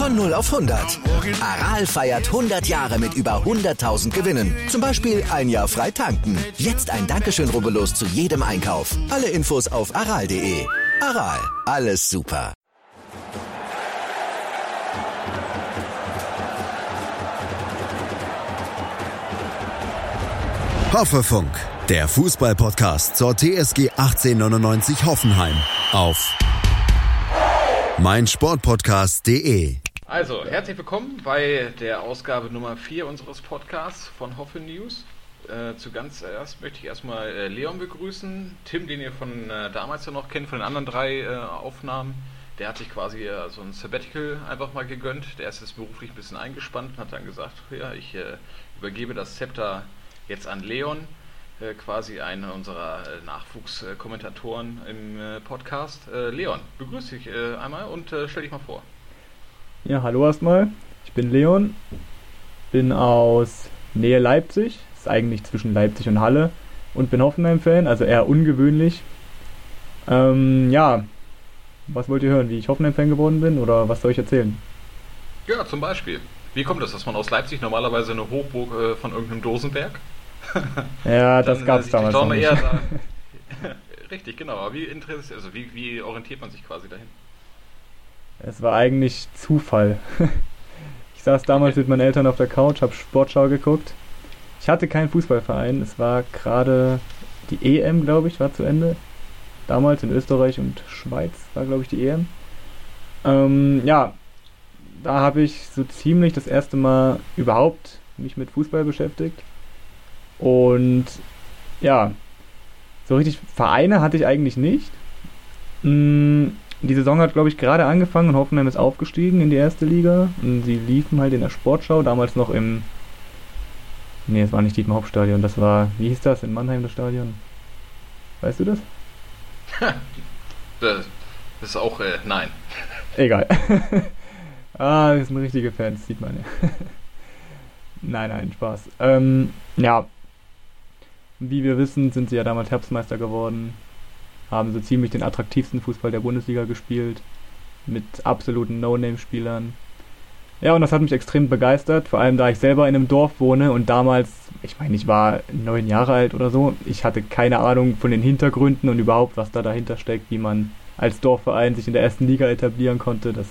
Von 0 auf 100. Aral feiert 100 Jahre mit über 100.000 Gewinnen. Zum Beispiel ein Jahr frei tanken. Jetzt ein Dankeschön, rubbellos zu jedem Einkauf. Alle Infos auf aral.de. Aral, alles super. Hoffefunk, der Fußballpodcast zur TSG 1899 Hoffenheim auf meinsportpodcast.de. Also, herzlich willkommen bei der Ausgabe Nummer 4 unseres Podcasts von Hoffe News. Äh, zu ganz erst möchte ich erstmal äh, Leon begrüßen. Tim, den ihr von äh, damals ja noch kennt, von den anderen drei äh, Aufnahmen. Der hat sich quasi äh, so ein Sabbatical einfach mal gegönnt. Der ist jetzt beruflich ein bisschen eingespannt und hat dann gesagt, ja, ich äh, übergebe das Zepter jetzt an Leon, quasi einer unserer Nachwuchskommentatoren im Podcast. Leon, begrüße dich einmal und stell dich mal vor. Ja, hallo erstmal. Ich bin Leon, bin aus Nähe Leipzig, ist eigentlich zwischen Leipzig und Halle und bin Hoffenheim-Fan, also eher ungewöhnlich. Ähm, ja, was wollt ihr hören, wie ich Hoffenheim-Fan geworden bin oder was soll ich erzählen? Ja, zum Beispiel. Wie kommt es, dass man aus Leipzig normalerweise eine Hochburg äh, von irgendeinem Dosenberg ja, das gab es äh, damals noch nicht. Da, richtig, genau. Aber wie, also wie, wie orientiert man sich quasi dahin? Es war eigentlich Zufall. ich saß damals mit meinen Eltern auf der Couch, habe Sportschau geguckt. Ich hatte keinen Fußballverein. Es war gerade die EM, glaube ich, war zu Ende. Damals in Österreich und Schweiz war, glaube ich, die EM. Ähm, ja, da habe ich so ziemlich das erste Mal überhaupt mich mit Fußball beschäftigt. Und ja, so richtig Vereine hatte ich eigentlich nicht. Die Saison hat, glaube ich, gerade angefangen und Hoffenheim ist aufgestiegen in die erste Liga. Und sie liefen halt in der Sportschau, damals noch im. Nee, es war nicht Dietmar Hauptstadion, das war. Wie hieß das in Mannheim, das Stadion? Weißt du das? das ist auch. Äh, nein. Egal. ah, das sind richtige Fans, sieht man ja. nein, nein, Spaß. Ähm, ja, wie wir wissen, sind sie ja damals Herbstmeister geworden, haben so ziemlich den attraktivsten Fußball der Bundesliga gespielt, mit absoluten No-Name-Spielern. Ja, und das hat mich extrem begeistert, vor allem da ich selber in einem Dorf wohne und damals, ich meine, ich war neun Jahre alt oder so, ich hatte keine Ahnung von den Hintergründen und überhaupt, was da dahinter steckt, wie man als Dorfverein sich in der ersten Liga etablieren konnte. Das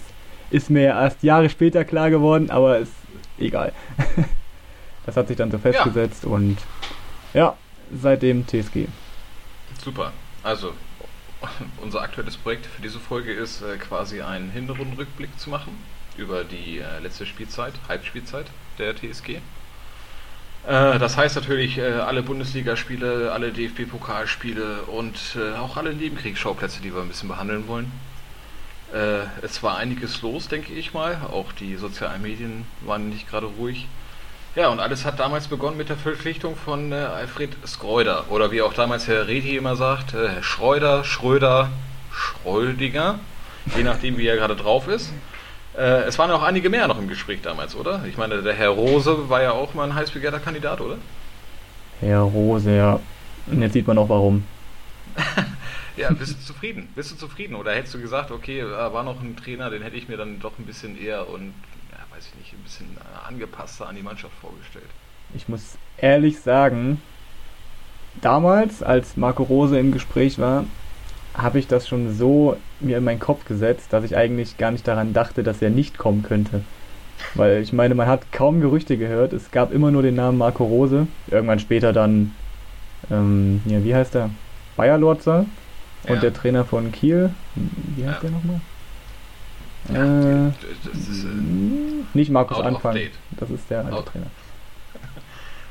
ist mir erst Jahre später klar geworden, aber ist egal. das hat sich dann so festgesetzt ja. und ja, seitdem TSG. Super. Also, unser aktuelles Projekt für diese Folge ist äh, quasi einen Hinrundenrückblick zu machen über die äh, letzte Spielzeit, Halbspielzeit der TSG. Äh, das heißt natürlich äh, alle Bundesligaspiele, alle DFB-Pokalspiele und äh, auch alle Nebenkriegsschauplätze, die wir ein bisschen behandeln wollen. Äh, es war einiges los, denke ich mal. Auch die sozialen Medien waren nicht gerade ruhig. Ja, und alles hat damals begonnen mit der Verpflichtung von äh, Alfred Skreuder. Oder wie auch damals Herr Reti immer sagt, äh, Schreuder, Schröder, Schrödinger. Je nachdem, wie er gerade drauf ist. Äh, es waren auch einige mehr noch im Gespräch damals, oder? Ich meine, der Herr Rose war ja auch mal ein heiß begehrter Kandidat, oder? Herr Rose, ja. Und jetzt sieht man auch warum. ja, bist du zufrieden? Bist du zufrieden? Oder hättest du gesagt, okay, war noch ein Trainer, den hätte ich mir dann doch ein bisschen eher und weiß ich nicht, ein bisschen äh, angepasster an die Mannschaft vorgestellt. Ich muss ehrlich sagen, damals, als Marco Rose im Gespräch war, habe ich das schon so mir in meinen Kopf gesetzt, dass ich eigentlich gar nicht daran dachte, dass er nicht kommen könnte. Weil ich meine, man hat kaum Gerüchte gehört. Es gab immer nur den Namen Marco Rose. Irgendwann später dann, ähm, ja, wie heißt er? Bayer Lorzer. Und ja. der Trainer von Kiel. Wie heißt ja. der nochmal? Ja, äh, ist, äh, nicht Markus Anfang. Das ist der alte Trainer.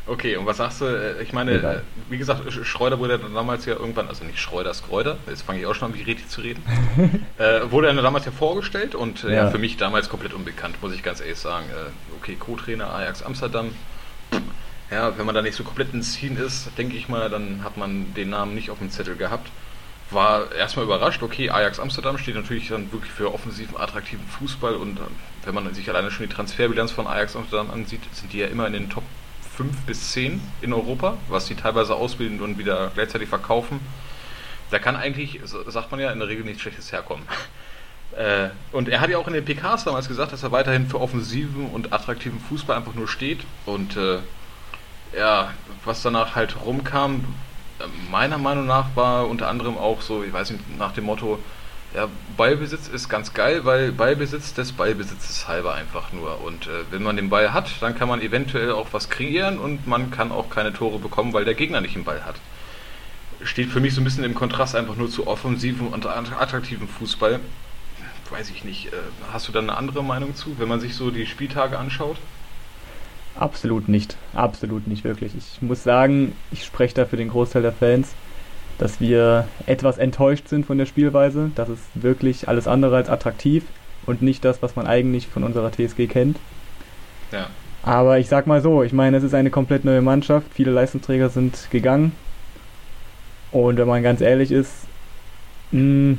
Okay, und was sagst du? Äh, ich meine, Egal. wie gesagt, Schreuder wurde dann damals ja irgendwann, also nicht Schreuder, Schreuder, jetzt fange ich auch schon an, wie richtig zu reden, äh, wurde er damals ja vorgestellt und äh, ja. ja. für mich damals komplett unbekannt, muss ich ganz ehrlich sagen. Äh, okay, Co-Trainer Ajax Amsterdam. Ja, wenn man da nicht so komplett ins Ziehen ist, denke ich mal, dann hat man den Namen nicht auf dem Zettel gehabt war erstmal überrascht, okay, Ajax Amsterdam steht natürlich dann wirklich für offensiven, attraktiven Fußball und äh, wenn man sich alleine schon die Transferbilanz von Ajax Amsterdam ansieht, sind die ja immer in den Top 5 bis 10 in Europa, was sie teilweise ausbilden und wieder gleichzeitig verkaufen. Da kann eigentlich, sagt man ja, in der Regel nichts Schlechtes herkommen. Äh, und er hat ja auch in den PKs damals gesagt, dass er weiterhin für offensiven und attraktiven Fußball einfach nur steht. Und äh, ja, was danach halt rumkam, meiner Meinung nach war unter anderem auch so, ich weiß nicht, nach dem Motto, ja, Ballbesitz ist ganz geil, weil Ballbesitz des Ballbesitzes halber einfach nur. Und äh, wenn man den Ball hat, dann kann man eventuell auch was kreieren und man kann auch keine Tore bekommen, weil der Gegner nicht den Ball hat. Steht für mich so ein bisschen im Kontrast einfach nur zu offensiven und attraktiven Fußball. Weiß ich nicht. Äh, hast du da eine andere Meinung zu, wenn man sich so die Spieltage anschaut? Absolut nicht. Absolut nicht, wirklich. Ich muss sagen, ich spreche da für den Großteil der Fans dass wir etwas enttäuscht sind von der Spielweise. Das ist wirklich alles andere als attraktiv und nicht das, was man eigentlich von unserer TSG kennt. Ja. Aber ich sag mal so, ich meine, es ist eine komplett neue Mannschaft. Viele Leistungsträger sind gegangen. Und wenn man ganz ehrlich ist, mh, hm,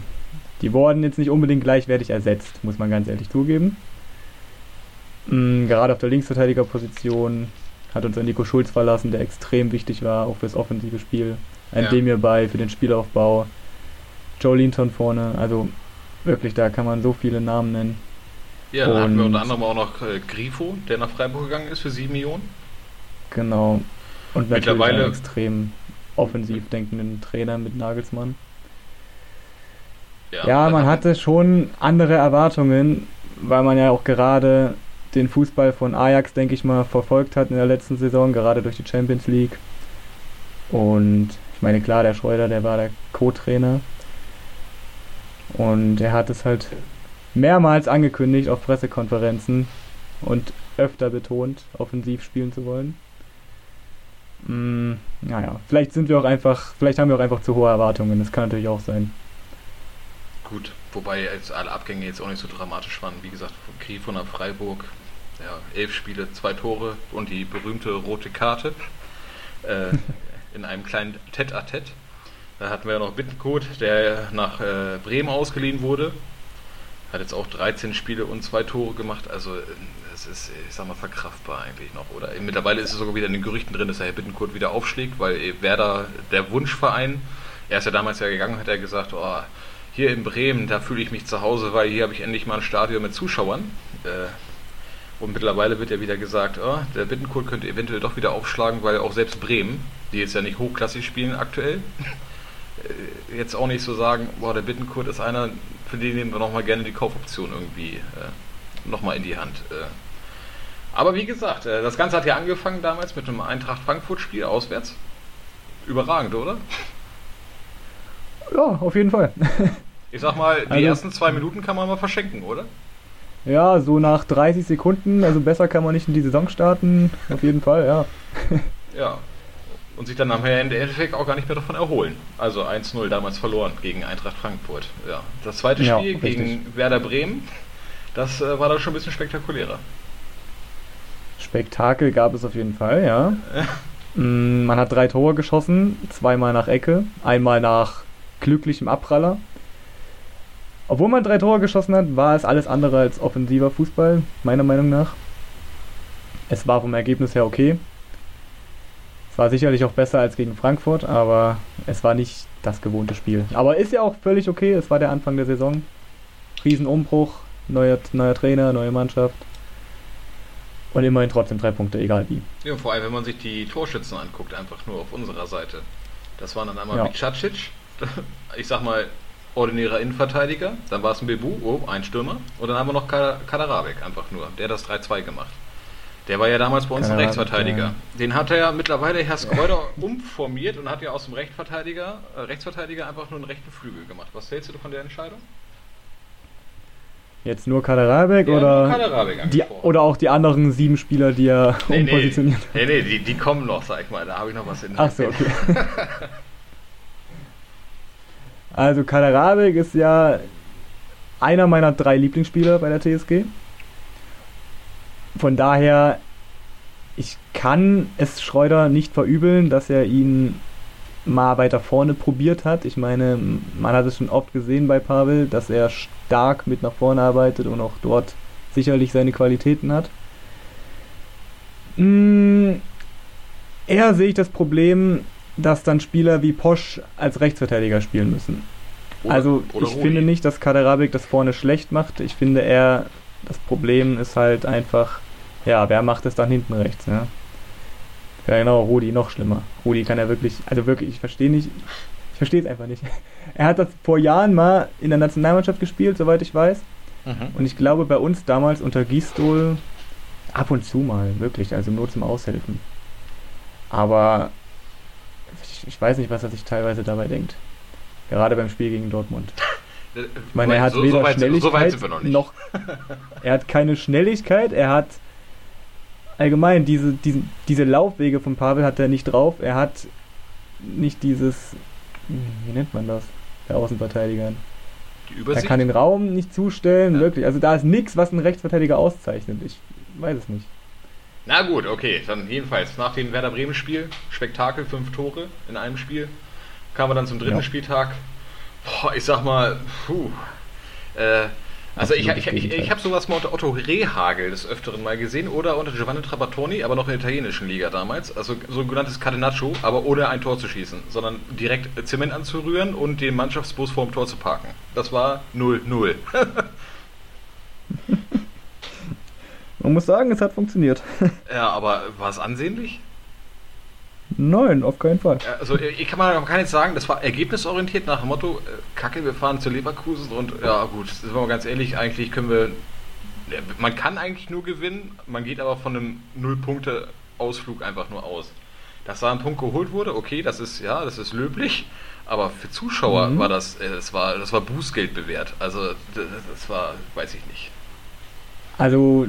die wurden jetzt nicht unbedingt gleichwertig ersetzt, muss man ganz ehrlich zugeben. Gerade auf der Linksverteidigerposition hat uns Nico Schulz verlassen, der extrem wichtig war, auch fürs offensive Spiel ein ja. Demir bei für den Spielaufbau. Joe Linton vorne, also wirklich, da kann man so viele Namen nennen. Ja, dann hatten wir unter anderem auch noch äh, Grifo, der nach Freiburg gegangen ist für 7 Millionen. Genau. Und mittlerweile einen extrem offensiv denkenden Trainer mit Nagelsmann. Ja, ja man hatte schon andere Erwartungen, weil man ja auch gerade den Fußball von Ajax, denke ich mal, verfolgt hat in der letzten Saison, gerade durch die Champions League. Und ich meine, klar, der Schreuder, der war der Co-Trainer. Und er hat es halt mehrmals angekündigt auf Pressekonferenzen und öfter betont, offensiv spielen zu wollen. Mm, naja, vielleicht sind wir auch einfach, vielleicht haben wir auch einfach zu hohe Erwartungen, das kann natürlich auch sein. Gut, wobei jetzt alle Abgänge jetzt auch nicht so dramatisch waren. Wie gesagt, von Grifo nach Freiburg, ja, elf Spiele, zwei Tore und die berühmte rote Karte. Äh, in einem kleinen Tête-à-Tête. Da hatten wir ja noch Bittenkot, der nach äh, Bremen ausgeliehen wurde. Hat jetzt auch 13 Spiele und zwei Tore gemacht. Also es ist, ich sag mal, verkraftbar eigentlich noch, oder? Mittlerweile ist es sogar wieder in den Gerüchten drin, dass Herr Bittenkurt wieder aufschlägt, weil Werder, der Wunschverein, er ist ja damals ja gegangen, hat er gesagt, oh, hier in Bremen, da fühle ich mich zu Hause, weil hier habe ich endlich mal ein Stadion mit Zuschauern. Äh, und mittlerweile wird ja wieder gesagt, oh, der Bittenkurt könnte eventuell doch wieder aufschlagen, weil auch selbst Bremen, die jetzt ja nicht hochklassig spielen aktuell, äh, jetzt auch nicht so sagen, boah, der Bittenkurt ist einer, für den nehmen wir nochmal gerne die Kaufoption irgendwie äh, nochmal in die Hand. Äh. Aber wie gesagt, äh, das Ganze hat ja angefangen damals mit einem Eintracht-Frankfurt-Spiel auswärts. Überragend, oder? Ja, auf jeden Fall. Ich sag mal, die also, ersten zwei Minuten kann man mal verschenken, oder? Ja, so nach 30 Sekunden, also besser kann man nicht in die Saison starten, auf jeden Fall, ja. ja. Und sich dann nachher im Endeffekt auch gar nicht mehr davon erholen. Also 1-0 damals verloren gegen Eintracht Frankfurt. Ja. Das zweite Spiel ja, gegen Werder Bremen, das äh, war dann schon ein bisschen spektakulärer. Spektakel gab es auf jeden Fall, ja. Mm, man hat drei Tore geschossen, zweimal nach Ecke, einmal nach glücklichem Abpraller obwohl man drei Tore geschossen hat, war es alles andere als offensiver Fußball, meiner Meinung nach. Es war vom Ergebnis her okay. Es war sicherlich auch besser als gegen Frankfurt, aber es war nicht das gewohnte Spiel. Aber ist ja auch völlig okay, es war der Anfang der Saison. Riesenumbruch, neuer, neuer Trainer, neue Mannschaft. Und immerhin trotzdem drei Punkte, egal wie. Ja, vor allem, wenn man sich die Torschützen anguckt, einfach nur auf unserer Seite. Das waren dann einmal ja. Micacic, ich sag mal, ordinärer Innenverteidiger, dann war es ein Bebu, oh, ein Stürmer, und dann haben wir noch Kaderabek einfach nur, der das 3-2 gemacht. Der war ja damals bei uns ein Rechtsverteidiger. Ja. Den hat er ja mittlerweile Herr Skreuder umformiert und hat ja aus dem Rechtsverteidiger, äh, Rechtsverteidiger einfach nur einen rechten Flügel gemacht. Was hältst du von der Entscheidung? Jetzt nur Kaderabek ja, oder, Kaderabek die, oder auch die anderen sieben Spieler, die er nee, umpositioniert? Nee, nee, nee die, die kommen noch, sag ich mal. Da habe ich noch was in. Ach so, okay. Also Kaderabek ist ja einer meiner drei Lieblingsspieler bei der TSG. Von daher, ich kann es Schreuder nicht verübeln, dass er ihn mal weiter vorne probiert hat. Ich meine, man hat es schon oft gesehen bei Pavel, dass er stark mit nach vorne arbeitet und auch dort sicherlich seine Qualitäten hat. Mm, eher sehe ich das Problem, dass dann Spieler wie Posch als Rechtsverteidiger spielen müssen. Oder, also oder ich Rudi. finde nicht, dass Kaderabik das vorne schlecht macht. Ich finde eher, das Problem ist halt einfach, ja, wer macht es dann hinten rechts, ne? Ja genau, Rudi noch schlimmer. Rudi kann ja wirklich, also wirklich, ich verstehe nicht, ich verstehe es einfach nicht. Er hat das vor Jahren mal in der Nationalmannschaft gespielt, soweit ich weiß. Mhm. Und ich glaube bei uns damals unter Gistol ab und zu mal, wirklich, also nur zum Aushelfen. Aber ich, ich weiß nicht, was er sich teilweise dabei denkt. Gerade beim Spiel gegen Dortmund. Ich meine, er hat so, weder so weit, Schnelligkeit so noch, noch er hat keine Schnelligkeit, er hat allgemein diese, diese, diese Laufwege von Pavel hat er nicht drauf. Er hat nicht dieses, wie nennt man das, der Außenverteidiger. Er kann den Raum nicht zustellen, ja. wirklich. Also da ist nichts, was einen Rechtsverteidiger auszeichnet. Ich weiß es nicht. Na gut, okay, dann jedenfalls nach dem Werder Bremen Spiel, Spektakel, fünf Tore in einem Spiel, kamen wir dann zum dritten ja. Spieltag. Boah, ich sag mal, puh, äh, also ich, ich, ich, ich habe sowas mal unter Otto Rehagel des Öfteren mal gesehen oder unter Giovanni Trapattoni, aber noch in der italienischen Liga damals. Also sogenanntes Catenaccio, aber ohne ein Tor zu schießen, sondern direkt Zement anzurühren und den Mannschaftsbus vorm Tor zu parken. Das war 0-0. Man muss sagen, es hat funktioniert. ja, aber war es ansehnlich? Nein, auf keinen Fall. Also ich kann, man kann jetzt sagen, das war ergebnisorientiert nach dem Motto, äh, Kacke, wir fahren zu Leverkusen und ja gut, sind wir mal ganz ehrlich, eigentlich können wir, man kann eigentlich nur gewinnen, man geht aber von einem Null-Punkte-Ausflug einfach nur aus. Dass da ein Punkt geholt wurde, okay, das ist, ja, das ist löblich, aber für Zuschauer mhm. war das, äh, das war, das war Bußgeld bewährt. Also das war, weiß ich nicht. Also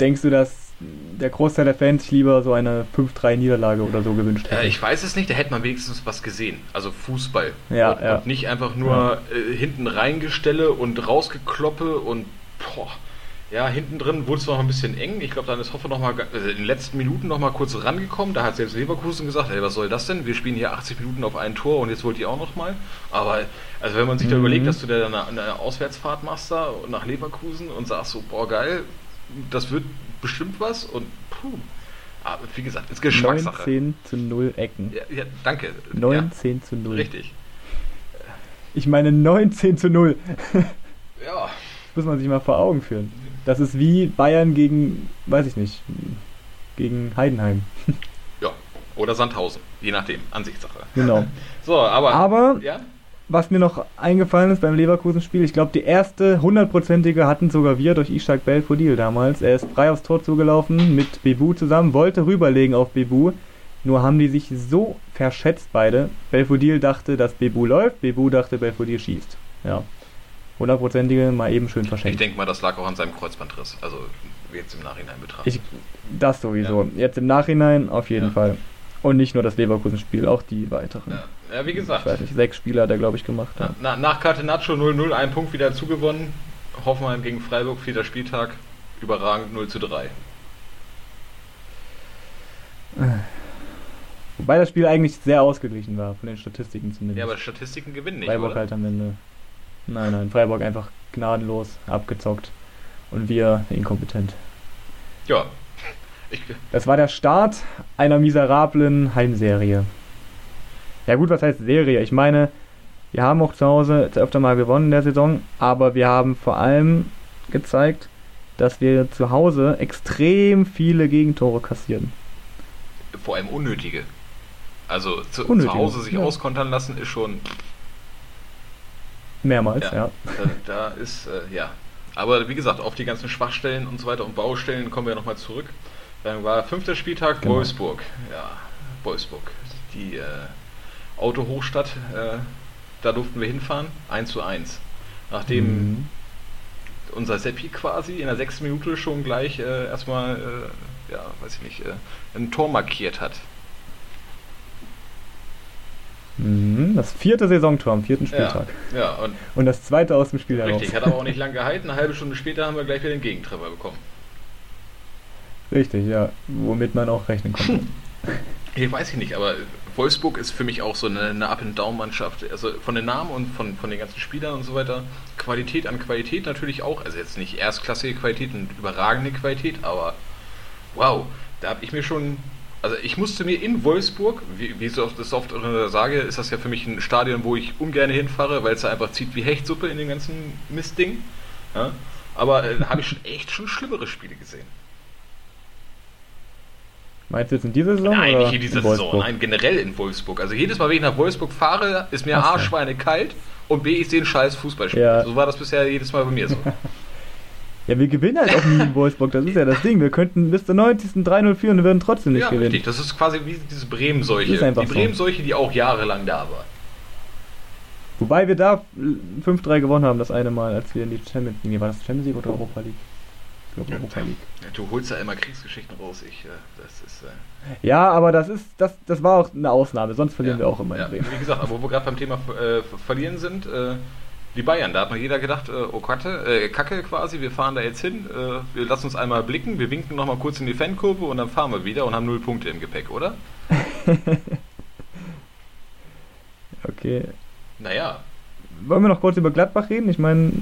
denkst du, dass der Großteil der Fans sich lieber so eine 5-3-Niederlage oder so gewünscht hätte. Äh, ich weiß es nicht, da hätte man wenigstens was gesehen. Also Fußball. Ja, und, ja. und nicht einfach nur ja. äh, hinten reingestelle und rausgekloppe und boah. Ja, hinten drin wurde es noch ein bisschen eng. Ich glaube, dann ist Hoffe noch mal also in den letzten Minuten noch mal kurz rangekommen. Da hat selbst Leverkusen gesagt, hey, was soll das denn? Wir spielen hier 80 Minuten auf ein Tor und jetzt wollt ihr auch noch mal. Aber also wenn man sich mhm. da überlegt, dass du da eine, eine Auswärtsfahrt machst da nach Leverkusen und sagst so, boah geil, das wird bestimmt was und puh. Aber wie gesagt, ist Geschmackssache. 19 zu 0 Ecken. Ja, ja danke. 19 ja, zu 0. Richtig. Ich meine 19 zu 0. ja. Das muss man sich mal vor Augen führen. Das ist wie Bayern gegen, weiß ich nicht, gegen Heidenheim. ja, oder Sandhausen, je nachdem, Ansichtssache. Genau. So, aber. Aber ja? Was mir noch eingefallen ist beim Leverkusen-Spiel, ich glaube, die erste hundertprozentige hatten sogar wir durch Ishak Belfodil damals. Er ist frei aufs Tor zugelaufen mit Bebu zusammen, wollte rüberlegen auf Bebu. Nur haben die sich so verschätzt beide. Belfodil dachte, dass Bebu läuft, Bebu dachte, Belfodil schießt. Ja. Hundertprozentige mal eben schön verschenkt. Ich denke mal, das lag auch an seinem Kreuzbandriss. Also jetzt im Nachhinein betrachtet. das sowieso. Ja. Jetzt im Nachhinein auf jeden ja. Fall. Und nicht nur das Leverkusen-Spiel, auch die weiteren. Ja. Ja, wie gesagt. Ich weiß nicht, sechs Spieler hat er, glaube ich, gemacht. Ja. Na, nach Catenaccio 0-0, ein Punkt wieder zugewonnen. Hoffenheim gegen Freiburg, vierter Spieltag. Überragend 0 zu 3. Wobei das Spiel eigentlich sehr ausgeglichen war, von den Statistiken zumindest. Ja, aber Statistiken gewinnen nicht. Freiburg oder? halt am Ende. Nein, nein, Freiburg einfach gnadenlos abgezockt. Und wir inkompetent. Ja. Das war der Start einer miserablen Heimserie. Ja gut, was heißt Serie? Ich meine, wir haben auch zu Hause öfter mal gewonnen in der Saison, aber wir haben vor allem gezeigt, dass wir zu Hause extrem viele Gegentore kassieren. Vor allem unnötige. Also zu, unnötige, zu Hause sich ja. auskontern lassen ist schon. Mehrmals, ja. ja. Da, da, ist, äh, ja. Aber wie gesagt, auf die ganzen Schwachstellen und so weiter und Baustellen kommen wir nochmal zurück. Dann war fünfter Spieltag genau. Wolfsburg. Ja, Wolfsburg. Die äh, Autohochstadt, äh, da durften wir hinfahren, 1 zu 1. Nachdem mhm. unser Seppi quasi in der sechsten Minute schon gleich äh, erstmal, äh, ja, weiß ich nicht, äh, ein Tor markiert hat. Mhm, das vierte Saisontor am vierten Spieltag. Ja, ja und, und, das zweite aus dem Spiel heraus. Richtig, hat aber auch nicht lange gehalten. Eine halbe Stunde später haben wir gleich wieder den Gegentreffer bekommen. Richtig, ja. Womit man auch rechnen konnte. Ich weiß ich nicht, aber Wolfsburg ist für mich auch so eine, eine Up-and-Down-Mannschaft. Also von den Namen und von, von den ganzen Spielern und so weiter. Qualität an Qualität natürlich auch. Also jetzt nicht erstklassige Qualität und überragende Qualität, aber wow, da habe ich mir schon Also ich musste mir in Wolfsburg, wie, wie ich das oft sage, ist das ja für mich ein Stadion, wo ich ungern hinfahre, weil es da einfach zieht wie Hechtsuppe in den ganzen Mistding. Ja? Aber äh, da habe ich schon echt schon schlimmere Spiele gesehen. Meinst du jetzt in dieser Saison? Nein, oder nicht in dieser in Saison, nein, generell in Wolfsburg. Also jedes Mal, wenn ich nach Wolfsburg fahre, ist mir Ach. A, Schweine kalt und B, ich sehe ein scheiß Fußballspiel. Ja. So war das bisher jedes Mal bei mir so. Ja, wir gewinnen halt auch nie in Wolfsburg, das ist ja das Ding. Wir könnten bis zur 90. 3-0 führen und würden trotzdem nicht ja, gewinnen. richtig. Das ist quasi wie diese Bremen-Seuche. Die so. Bremen-Seuche, die auch jahrelang da war. Wobei wir da 5-3 gewonnen haben, das eine Mal, als wir in die Champions League. War das Champions League oder Europa League? Europa League. Ja, du holst ja immer Kriegsgeschichten raus. Ich, äh, das ist. Äh, Ja, aber das ist, das, das war auch eine Ausnahme, sonst verlieren ja, wir auch immer in Bremen. Wie gesagt, aber wo wir gerade beim Thema äh, Verlieren sind, äh, die Bayern, da hat noch jeder gedacht, äh, oh Kacke, äh, Kacke quasi, wir fahren da jetzt hin, wir lassen uns einmal blicken, wir winken nochmal kurz in die Fankurve und dann fahren wir wieder und haben null Punkte im Gepäck, oder? Okay. Naja. Wollen wir noch kurz über Gladbach reden? Ich meine,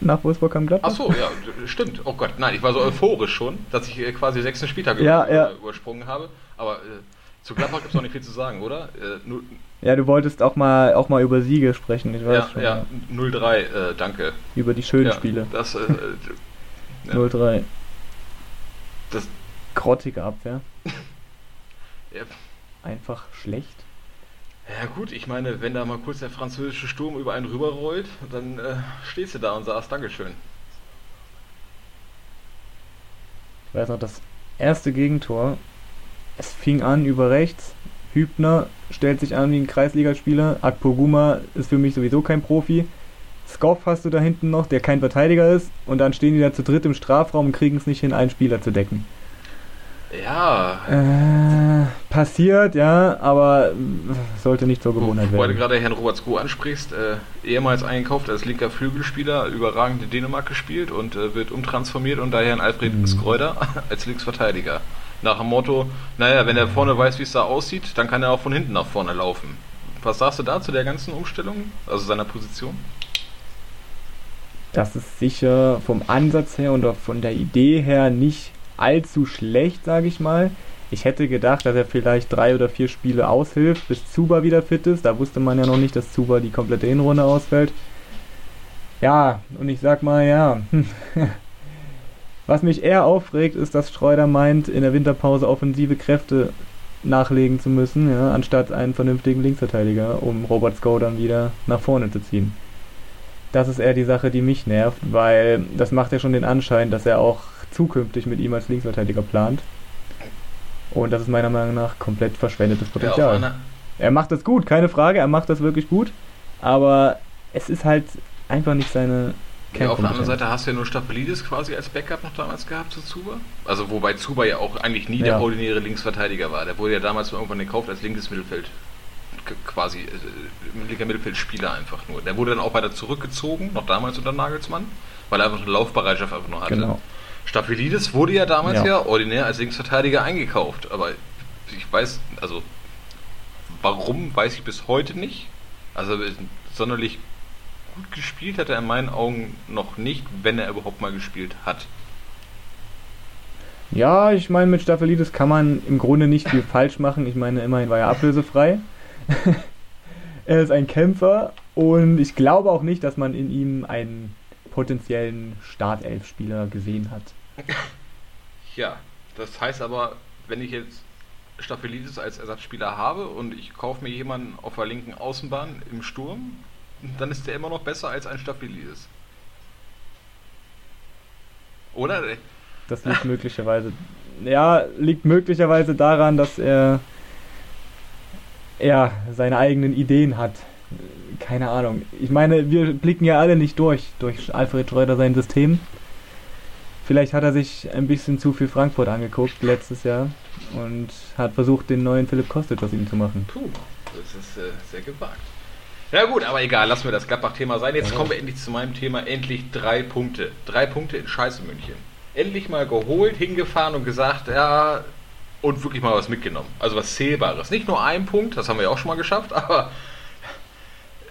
nach Wolfsburg kam Gladbach. Ach so, ja, stimmt. Oh Gott, nein, ich war so euphorisch schon, dass ich äh, quasi sechsten Spieltag Ja, über, ja. übersprungen habe. Aber äh, zu Gladbach gibt es auch nicht viel zu sagen, oder? Äh, nu, Ja, du wolltest auch mal, auch mal über Siege sprechen, ich weiß ja, schon. ja, 0-3, äh, danke. Über die schönen ja, Spiele. Das, äh, ja. 0-3. das, Grottige Abwehr. ja, Einfach schlecht. Ja gut, ich meine, wenn da mal kurz der französische Sturm über einen rüberrollt, dann äh, stehst du da und sagst Dankeschön. Ich weiß noch, das erste Gegentor, es fing an über rechts. Hübner stellt sich an wie ein Kreisligaspieler. Akpoguma ist für mich sowieso kein Profi. Skoff hast du da hinten noch, der kein Verteidiger ist. Und dann stehen die da zu dritt im Strafraum und kriegen es nicht hin, einen Spieler zu decken. Ja, Äh, passiert, ja, aber äh, sollte nicht zur wo, Gewohnheit weil du werden. gerade Herrn Robert Sko ansprichst, äh, ehemals eingekauft als linker Flügelspieler, überragend in Dänemark gespielt und äh, wird umtransformiert und daher ein Alfred Mhm. Skreuder als Linksverteidiger. Nach dem Motto, naja, wenn er vorne weiß, wie es da aussieht, dann kann er auch von hinten nach vorne laufen. Was sagst du da zu der ganzen Umstellung, also seiner Position? Das ist sicher vom Ansatz her und auch von der Idee her nicht allzu schlecht, sage ich mal. Ich hätte gedacht, dass er vielleicht drei oder vier Spiele aushilft, bis Zuba wieder fit ist. Da wusste man ja noch nicht, dass Zuba die komplette Hinrunde ausfällt. Ja, und ich sag mal, ja. Was mich eher aufregt, ist, dass Schreuder meint, in der Winterpause offensive Kräfte nachlegen zu müssen, ja, anstatt einen vernünftigen Linksverteidiger, um Robert Sko dann wieder nach vorne zu ziehen. Das ist eher die Sache, die mich nervt, weil das macht ja schon den Anschein, dass er auch zukünftig mit ihm als Linksverteidiger plant. Und das ist meiner Meinung nach komplett verschwendetes Ja, Potenzial. einer, er macht das gut, keine Frage, er macht das wirklich gut, aber es ist halt einfach nicht seine ja, auf der anderen. Seite hast du ja nur Stapelidis quasi als Backup noch damals gehabt zu Zuba. Also wobei Zuba ja auch eigentlich nie der Ja. ordinäre Linksverteidiger war. Der wurde ja damals mal irgendwann gekauft als linkes Mittelfeld. Quasi äh, linker Mittelfeldspieler einfach nur. Der wurde dann auch weiter zurückgezogen, noch damals unter Nagelsmann, weil er einfach eine Laufbereitschaft einfach nur hatte. Genau. Stapelidis wurde ja damals ja. Ja. ordinär als Linksverteidiger eingekauft, aber ich weiß, also warum, weiß ich bis heute nicht. Also sonderlich gut gespielt hat er in meinen Augen noch nicht, wenn er überhaupt mal gespielt hat. Ja, ich meine, mit Staphelidis kann man im Grunde nicht viel falsch machen. Ich meine, immerhin war er ablösefrei. er ist ein Kämpfer und ich glaube auch nicht, dass man in ihm einen potenziellen Startelf-Spieler gesehen hat. Ja, das heißt aber, wenn ich jetzt Staphelidis als Ersatzspieler habe und ich kaufe mir jemanden auf der linken Außenbahn im Sturm, dann ist der immer noch besser als ein Staphelidis. Oder? Das liegt möglicherweise, ja, liegt möglicherweise daran, dass er ja seine eigenen Ideen hat. Keine Ahnung. Ich meine, wir blicken ja alle nicht durch durch Alfred Schreuder sein System. Vielleicht hat er sich ein bisschen zu viel Frankfurt angeguckt letztes Jahr und hat versucht, den neuen Philipp Kostic aus ihm zu machen. Puh, das ist äh, sehr gewagt. Ja gut, aber egal, lassen wir das Gladbach-Thema sein. Jetzt kommen wir endlich zu meinem Thema. Endlich drei Punkte. Drei Punkte in Scheiße München. Endlich mal geholt, hingefahren und gesagt, ja, und wirklich mal was mitgenommen. Also was Zählbares. Nicht nur ein Punkt, das haben wir ja auch schon mal geschafft, aber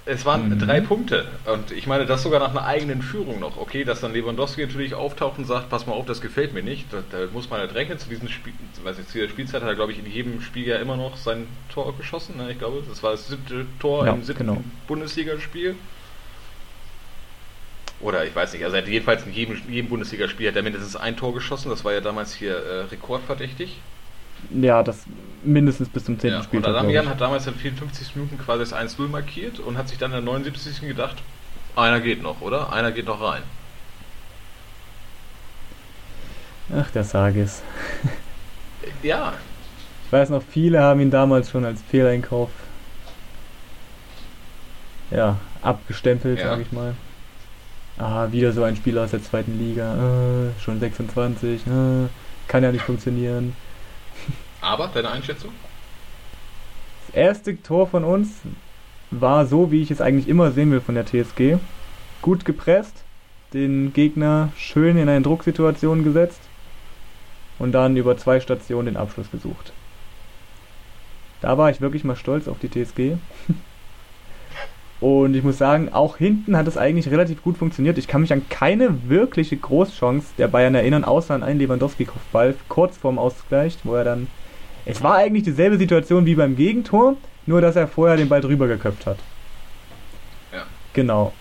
Es waren mhm. drei Punkte. Und ich meine, das sogar nach einer eigenen Führung noch. Okay, dass dann Lewandowski natürlich auftaucht und sagt, pass mal auf, das gefällt mir nicht. Da, da muss man halt rechnen. Zu diesem Spiel, weiß ich, zu der Spielzeit hat er, glaube ich, in jedem Spiel ja immer noch sein Tor geschossen. Ne? Ich glaube, das war das siebte Tor ja, im siebten genau. Bundesligaspiel. Oder ich weiß nicht, also er hat jedenfalls in jedem, jedem Bundesligaspiel hat er mindestens ein Tor geschossen. Das war ja damals hier äh, rekordverdächtig. Ja, das mindestens bis zum 10. Ja, Spieltag. Und Adamian hat damals in 54 Minuten quasi das 1-0 markiert und hat sich dann in der 79. gedacht, einer geht noch, oder? Einer geht noch rein. Ach, der Sargis. ja. Ich weiß noch, viele haben ihn damals schon als Fehleinkauf ja, abgestempelt, ja. sag ich mal. Ah, wieder so ein Spieler aus der zweiten Liga. Äh, schon 26. Äh, kann ja nicht funktionieren. Aber, deine Einschätzung? Das erste Tor von uns war so, wie ich es eigentlich immer sehen will von der TSG. Gut gepresst, den Gegner schön in eine Drucksituation gesetzt und dann über zwei Stationen den Abschluss gesucht. Da war ich wirklich mal stolz auf die TSG. Und ich muss sagen, auch hinten hat es eigentlich relativ gut funktioniert. Ich kann mich an keine wirkliche Großchance der Bayern erinnern, außer an einen Lewandowski-Kopfball kurz vorm Ausgleich, wo er dann es war eigentlich dieselbe Situation wie beim Gegentor, nur dass er vorher den Ball drüber geköpft hat. Ja. Genau.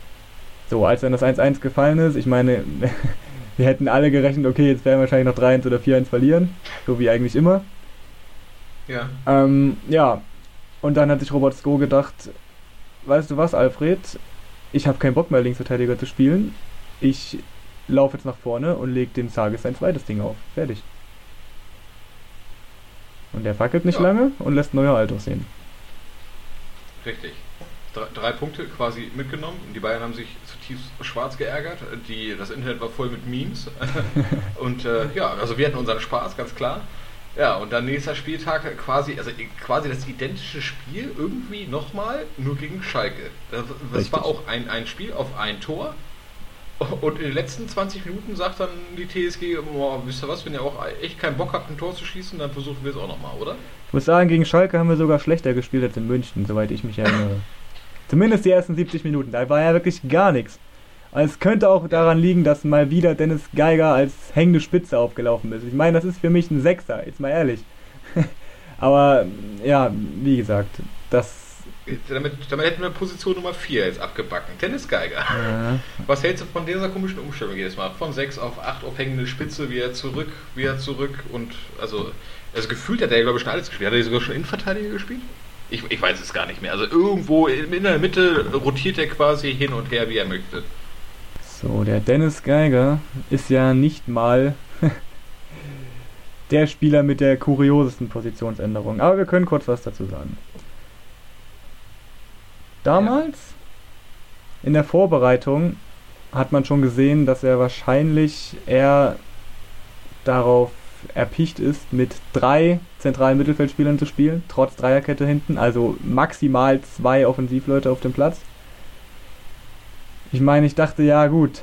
So, als dann das 1-1 gefallen ist, ich meine, wir hätten alle gerechnet, okay, jetzt werden wir wahrscheinlich noch 3-1 oder 4-1 verlieren. So wie eigentlich immer. Ja. Ähm, ja. Und dann hat sich Robert Sko gedacht, weißt du was, Alfred, ich habe keinen Bock mehr, Linksverteidiger zu spielen. Ich laufe jetzt nach vorne und lege dem Sages sein zweites Ding auf. Fertig. Und der fackelt nicht ja. lange und lässt neuer alt aussehen. Richtig. Drei, drei, Punkte quasi mitgenommen. Die Bayern haben sich zutiefst schwarz geärgert. Die, das Internet war voll mit Memes. und äh, ja, also wir hatten unseren Spaß, ganz klar. Ja, und dann nächster Spieltag quasi, also quasi das identische Spiel irgendwie nochmal, nur gegen Schalke. Das, das war auch ein, ein Spiel auf ein Tor. Und in den letzten 20 Minuten sagt dann die TSG, boah, wisst ihr was, wenn ihr auch echt keinen Bock habt, ein Tor zu schießen, dann versuchen wir es auch nochmal, oder? Ich muss sagen, gegen Schalke haben wir sogar schlechter gespielt als in München, soweit ich mich erinnere. Zumindest die ersten 70 Minuten, da war ja wirklich gar nichts. Also es könnte auch daran liegen, dass mal wieder Dennis Geiger als hängende Spitze aufgelaufen ist. Ich meine, das ist für mich ein Sechser, jetzt mal ehrlich. Aber ja, wie gesagt, das damit, damit hätten wir Position Nummer 4 jetzt abgebacken. Tennis Geiger. Ja. Was hältst du von dieser komischen Umstellung jedes Mal? Von 6 auf 8 auf hängende Spitze, wieder zurück, wieder zurück und also, also gefühlt hat er glaube ich schon alles gespielt. Hat er sogar schon Innenverteidiger gespielt? Ich, ich weiß es gar nicht mehr. Also irgendwo in der Mitte rotiert er quasi hin und her, wie er möchte. So, der Dennis Geiger ist ja nicht mal der Spieler mit der kuriosesten Positionsänderung. Aber wir können kurz was dazu sagen. Damals in der Vorbereitung hat man schon gesehen, dass er wahrscheinlich eher darauf erpicht ist, mit drei zentralen Mittelfeldspielern zu spielen, trotz Dreierkette hinten, also maximal zwei Offensivleute auf dem Platz. Ich meine, ich dachte, ja gut,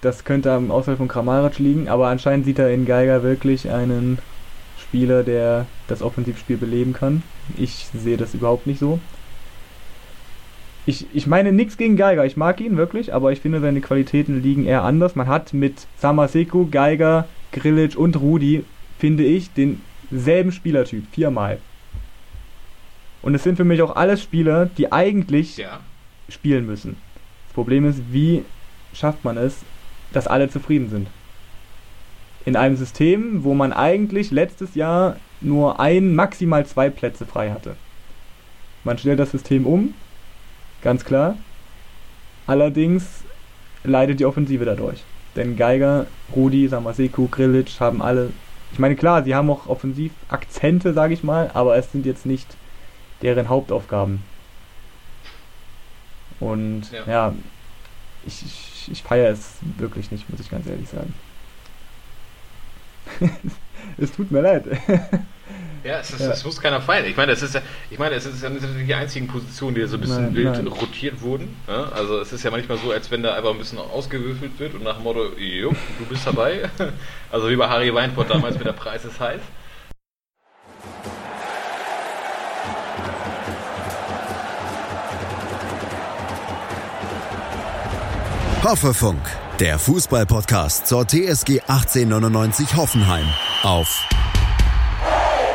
das könnte am Ausfall von Kramaric liegen, aber anscheinend sieht er in Geiger wirklich einen Spieler, der das Offensivspiel beleben kann. Ich sehe das überhaupt nicht so ich, ich meine nichts gegen Geiger, ich mag ihn wirklich, aber ich finde seine Qualitäten liegen eher anders. Man hat mit Samaseko, Geiger, Grilic und Rudi, finde ich, denselben Spielertyp, viermal. Und es sind für mich auch alles Spieler, die eigentlich ja. spielen müssen. Das Problem ist, wie schafft man es, dass alle zufrieden sind? In einem System, wo man eigentlich letztes Jahr nur ein, maximal zwei Plätze frei hatte. Man stellt das System um, Ganz klar. Allerdings leidet die Offensive dadurch. Denn Geiger, Rudi, Samaseku, Grilic haben alle. Ich meine, klar, sie haben auch Offensivakzente, sage ich mal, aber es sind jetzt nicht deren Hauptaufgaben. Und ja, ja ich, ich, ich feiere es wirklich nicht, muss ich ganz ehrlich sagen. es tut mir leid. Ja, es, ist, ja. es muss keiner feiern. Ich meine, es ist ich meine, es ist ja nicht die einzigen Positionen, die so ein bisschen nein, wild nein. rotiert wurden. Ja? Also es ist ja manchmal so, als wenn da einfach ein bisschen ausgewürfelt wird und nach dem Motto, jo, du bist dabei. Also wie bei Harry Weinfurt damals mit der Preis ist heiß. Hoffefunk, der Fußball-Podcast zur TSG 1899 Hoffenheim auf